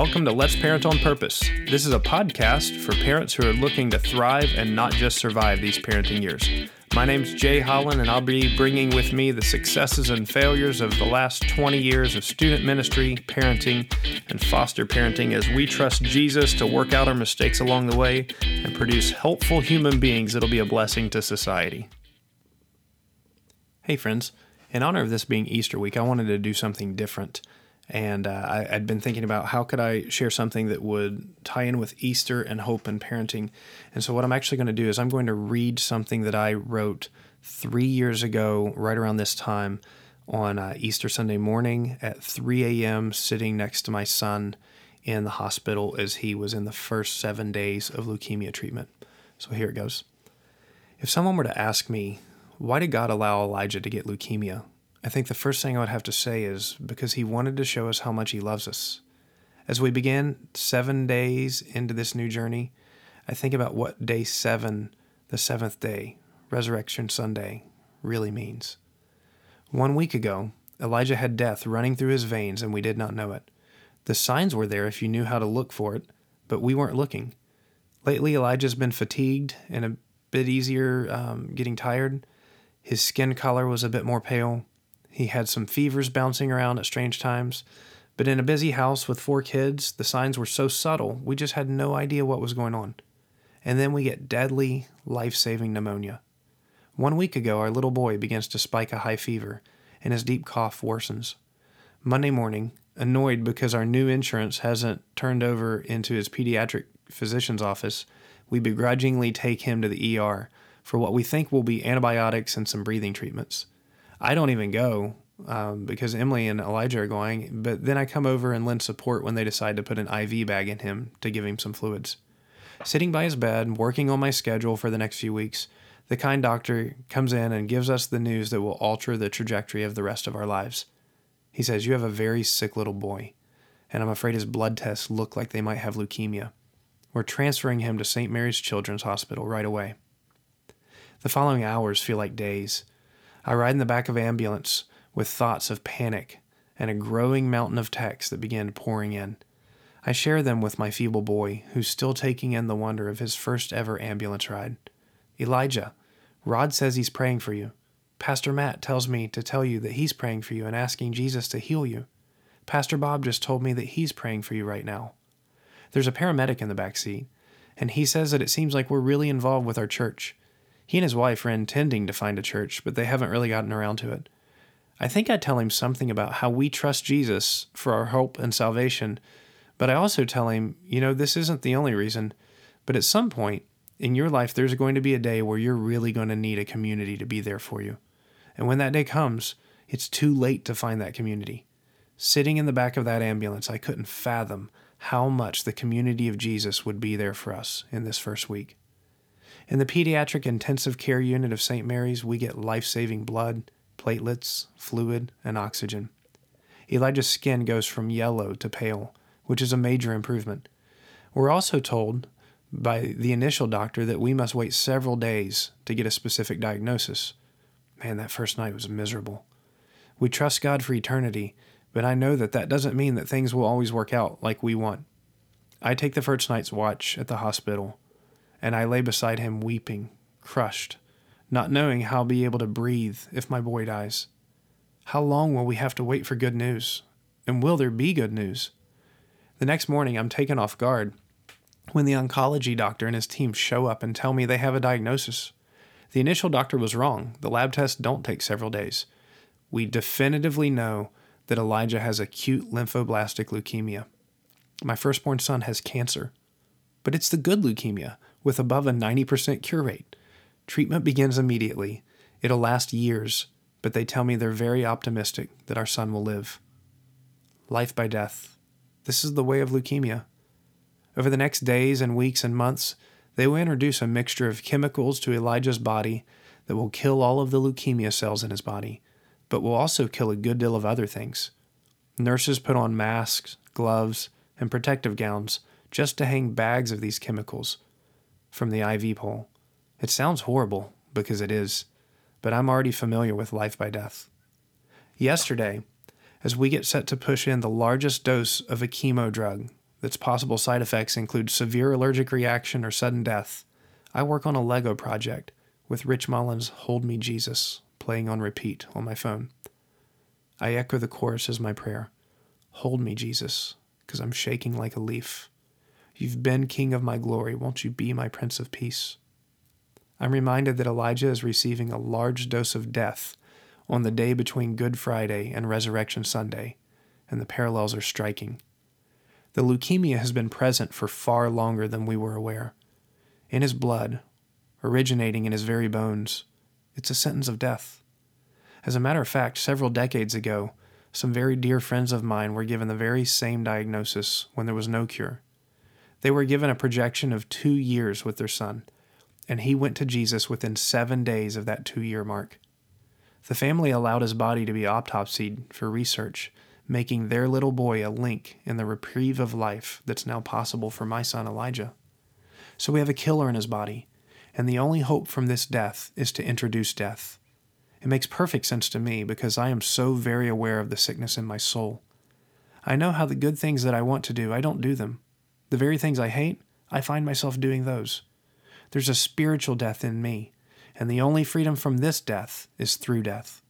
welcome to Let's Parent on Purpose. This is a podcast for parents who are looking to thrive and not just survive these parenting years. My name's Jay Holland, and I'll be bringing with me the successes and failures of the last 20 years of student ministry, parenting, and foster parenting as we trust Jesus to work out our mistakes along the way and produce helpful human beings that'll be a blessing to society. Hey, friends. In honor of this being Easter week, I wanted to do something different and uh, I, had been thinking about how could I share something that would tie in with Easter and hope and parenting. And so what I'm actually going to do is I'm going to read something that I wrote three years ago, right around this time, on uh, Easter Sunday morning at 3 a.m., sitting next to my son in the hospital as he was in the first seven days of leukemia treatment. So here it goes. If someone were to ask me, why did God allow Elijah to get leukemia? I think the first thing I would have to say is because he wanted to show us how much he loves us. As we begin seven days into this new journey, I think about what day seven, the seventh day, Resurrection Sunday, really means. One week ago, Elijah had death running through his veins and we did not know it. The signs were there if you knew how to look for it, but we weren't looking. Lately, Elijah's been fatigued and a bit easier um, getting tired. His skin color was a bit more pale. He had some fevers bouncing around at strange times. But in a busy house with four kids, the signs were so subtle, we just had no idea what was going on. And then we get deadly, life saving pneumonia. One week ago, our little boy begins to spike a high fever, and his deep cough worsens. Monday morning, annoyed because our new insurance hasn't turned over into his pediatric physician's office, we begrudgingly take him to the ER for what we think will be antibiotics and some breathing treatments. I don't even go um, because Emily and Elijah are going, but then I come over and lend support when they decide to put an IV bag in him to give him some fluids. Sitting by his bed, working on my schedule for the next few weeks, the kind doctor comes in and gives us the news that will alter the trajectory of the rest of our lives. He says, You have a very sick little boy, and I'm afraid his blood tests look like they might have leukemia. We're transferring him to St. Mary's Children's Hospital right away. The following hours feel like days. I ride in the back of ambulance with thoughts of panic and a growing mountain of texts that begin pouring in. I share them with my feeble boy, who's still taking in the wonder of his first ever ambulance ride. Elijah, Rod says he's praying for you. Pastor Matt tells me to tell you that he's praying for you and asking Jesus to heal you. Pastor Bob just told me that he's praying for you right now. There's a paramedic in the back seat, and he says that it seems like we're really involved with our church. He and his wife are intending to find a church, but they haven't really gotten around to it. I think I tell him something about how we trust Jesus for our hope and salvation, but I also tell him, you know, this isn't the only reason, but at some point in your life, there's going to be a day where you're really going to need a community to be there for you. And when that day comes, it's too late to find that community. Sitting in the back of that ambulance, I couldn't fathom how much the community of Jesus would be there for us in this first week. In the pediatric intensive care unit of St. Mary's, we get life saving blood, platelets, fluid, and oxygen. Elijah's skin goes from yellow to pale, which is a major improvement. We're also told by the initial doctor that we must wait several days to get a specific diagnosis. Man, that first night was miserable. We trust God for eternity, but I know that that doesn't mean that things will always work out like we want. I take the first night's watch at the hospital and I lay beside him weeping, crushed, not knowing how I'll be able to breathe if my boy dies. How long will we have to wait for good news? And will there be good news? The next morning, I'm taken off guard when the oncology doctor and his team show up and tell me they have a diagnosis. The initial doctor was wrong. The lab tests don't take several days. We definitively know that Elijah has acute lymphoblastic leukemia. My firstborn son has cancer, but it's the good leukemia with above a 90% cure rate. Treatment begins immediately. It'll last years, but they tell me they're very optimistic that our son will live. Life by death. This is the way of leukemia. Over the next days and weeks and months, they will introduce a mixture of chemicals to Elijah's body that will kill all of the leukemia cells in his body, but will also kill a good deal of other things. Nurses put on masks, gloves, and protective gowns just to hang bags of these chemicals from the IV pole. It sounds horrible, because it is, but I'm already familiar with life by death. Yesterday, as we get set to push in the largest dose of a chemo drug, that's possible side effects include severe allergic reaction or sudden death, I work on a Lego project with Rich Mullins' Hold Me Jesus playing on repeat on my phone. I echo the chorus as my prayer Hold me, Jesus, because I'm shaking like a leaf. You've been King of my glory. Won't you be my Prince of Peace? I'm reminded that Elijah is receiving a large dose of death on the day between Good Friday and Resurrection Sunday, and the parallels are striking. The leukemia has been present for far longer than we were aware. In his blood, originating in his very bones, it's a sentence of death. As a matter of fact, several decades ago, some very dear friends of mine were given the very same diagnosis when there was no cure. They were given a projection of two years with their son, and he went to Jesus within seven days of that two year mark. The family allowed his body to be autopsied for research, making their little boy a link in the reprieve of life that's now possible for my son Elijah. So we have a killer in his body, and the only hope from this death is to introduce death. It makes perfect sense to me because I am so very aware of the sickness in my soul. I know how the good things that I want to do, I don't do them. The very things I hate, I find myself doing those. There's a spiritual death in me, and the only freedom from this death is through death.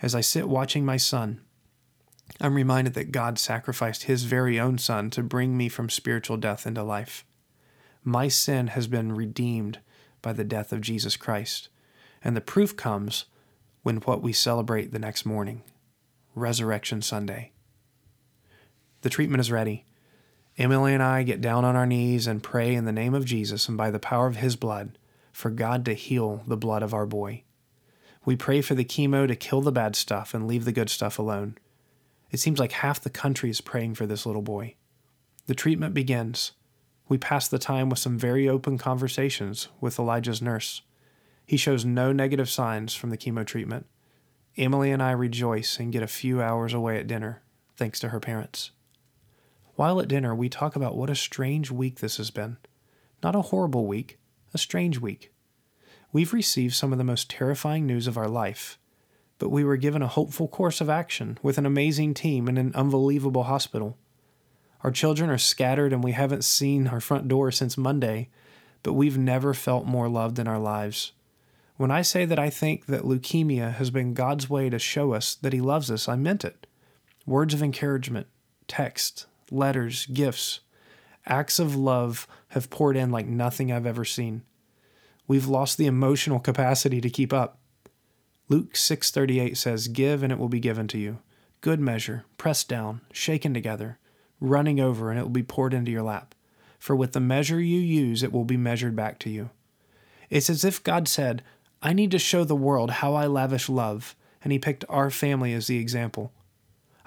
As I sit watching my son, I'm reminded that God sacrificed his very own son to bring me from spiritual death into life. My sin has been redeemed by the death of Jesus Christ, and the proof comes when what we celebrate the next morning, Resurrection Sunday. The treatment is ready. Emily and I get down on our knees and pray in the name of Jesus and by the power of his blood for God to heal the blood of our boy. We pray for the chemo to kill the bad stuff and leave the good stuff alone. It seems like half the country is praying for this little boy. The treatment begins. We pass the time with some very open conversations with Elijah's nurse. He shows no negative signs from the chemo treatment. Emily and I rejoice and get a few hours away at dinner, thanks to her parents. While at dinner, we talk about what a strange week this has been. Not a horrible week, a strange week. We've received some of the most terrifying news of our life, but we were given a hopeful course of action with an amazing team in an unbelievable hospital. Our children are scattered and we haven't seen our front door since Monday, but we've never felt more loved in our lives. When I say that I think that leukemia has been God's way to show us that He loves us, I meant it. Words of encouragement, text, letters, gifts, acts of love have poured in like nothing I've ever seen. We've lost the emotional capacity to keep up. Luke 6:38 says, "Give and it will be given to you. Good measure, pressed down, shaken together, running over and it will be poured into your lap. For with the measure you use it will be measured back to you." It's as if God said, "I need to show the world how I lavish love," and he picked our family as the example.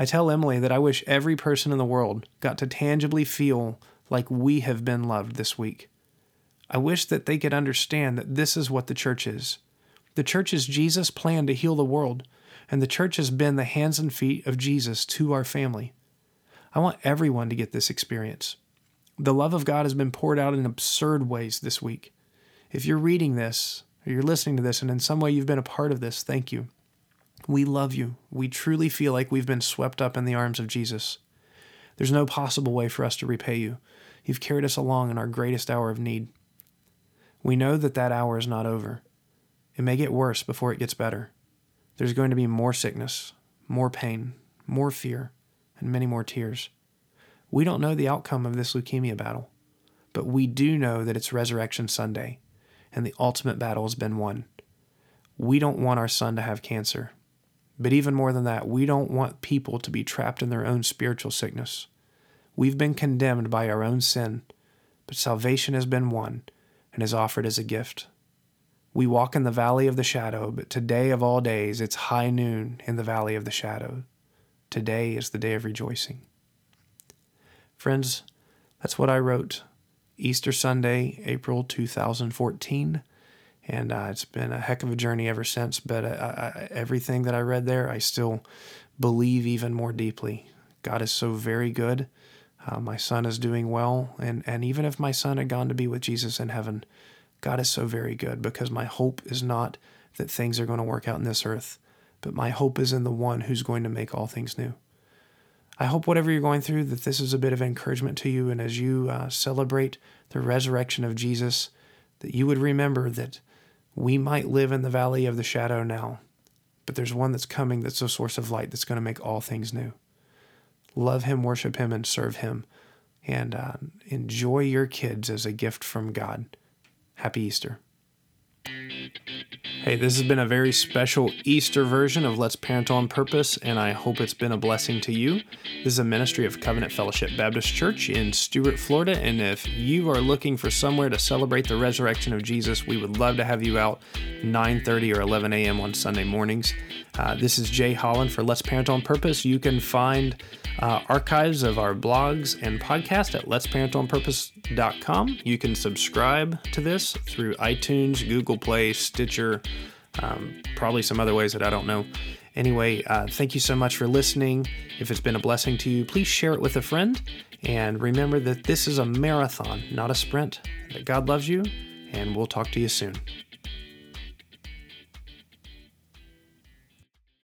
I tell Emily that I wish every person in the world got to tangibly feel like we have been loved this week. I wish that they could understand that this is what the church is. The church is Jesus' plan to heal the world, and the church has been the hands and feet of Jesus to our family. I want everyone to get this experience. The love of God has been poured out in absurd ways this week. If you're reading this, or you're listening to this, and in some way you've been a part of this, thank you. We love you. We truly feel like we've been swept up in the arms of Jesus. There's no possible way for us to repay you. You've carried us along in our greatest hour of need. We know that that hour is not over. It may get worse before it gets better. There's going to be more sickness, more pain, more fear, and many more tears. We don't know the outcome of this leukemia battle, but we do know that it's Resurrection Sunday, and the ultimate battle has been won. We don't want our son to have cancer, but even more than that, we don't want people to be trapped in their own spiritual sickness. We've been condemned by our own sin, but salvation has been won and is offered as a gift. We walk in the valley of the shadow, but today of all days, it's high noon in the valley of the shadow. Today is the day of rejoicing. Friends, that's what I wrote Easter Sunday, April 2014. And uh, it's been a heck of a journey ever since. But uh, I, everything that I read there, I still believe even more deeply. God is so very good. Uh, my son is doing well. And, and even if my son had gone to be with Jesus in heaven, God is so very good because my hope is not that things are going to work out in this earth, but my hope is in the one who's going to make all things new. I hope whatever you're going through, that this is a bit of encouragement to you. And as you uh, celebrate the resurrection of Jesus, that you would remember that we might live in the valley of the shadow now, but there's one that's coming that's a source of light that's going to make all things new. Love Him, worship Him, and serve Him. And uh, enjoy your kids as a gift from God. Happy Easter. Hey, this has been a very special Easter version of Let's Parent on Purpose, and I hope it's been a blessing to you. This is a ministry of Covenant Fellowship Baptist Church in Stuart, Florida, and if you are looking for somewhere to celebrate the resurrection of Jesus, we would love to have you out 9:30 or 11 a.m. on Sunday mornings. Uh, this is Jay Holland for Let's Parent on Purpose. You can find uh, archives of our blogs and podcast at letsparentonpurpose.com. You can subscribe to this through iTunes, Google Play, Stitcher, um, probably some other ways that I don't know. Anyway, uh, thank you so much for listening. If it's been a blessing to you, please share it with a friend. And remember that this is a marathon, not a sprint, that God loves you, and we'll talk to you soon.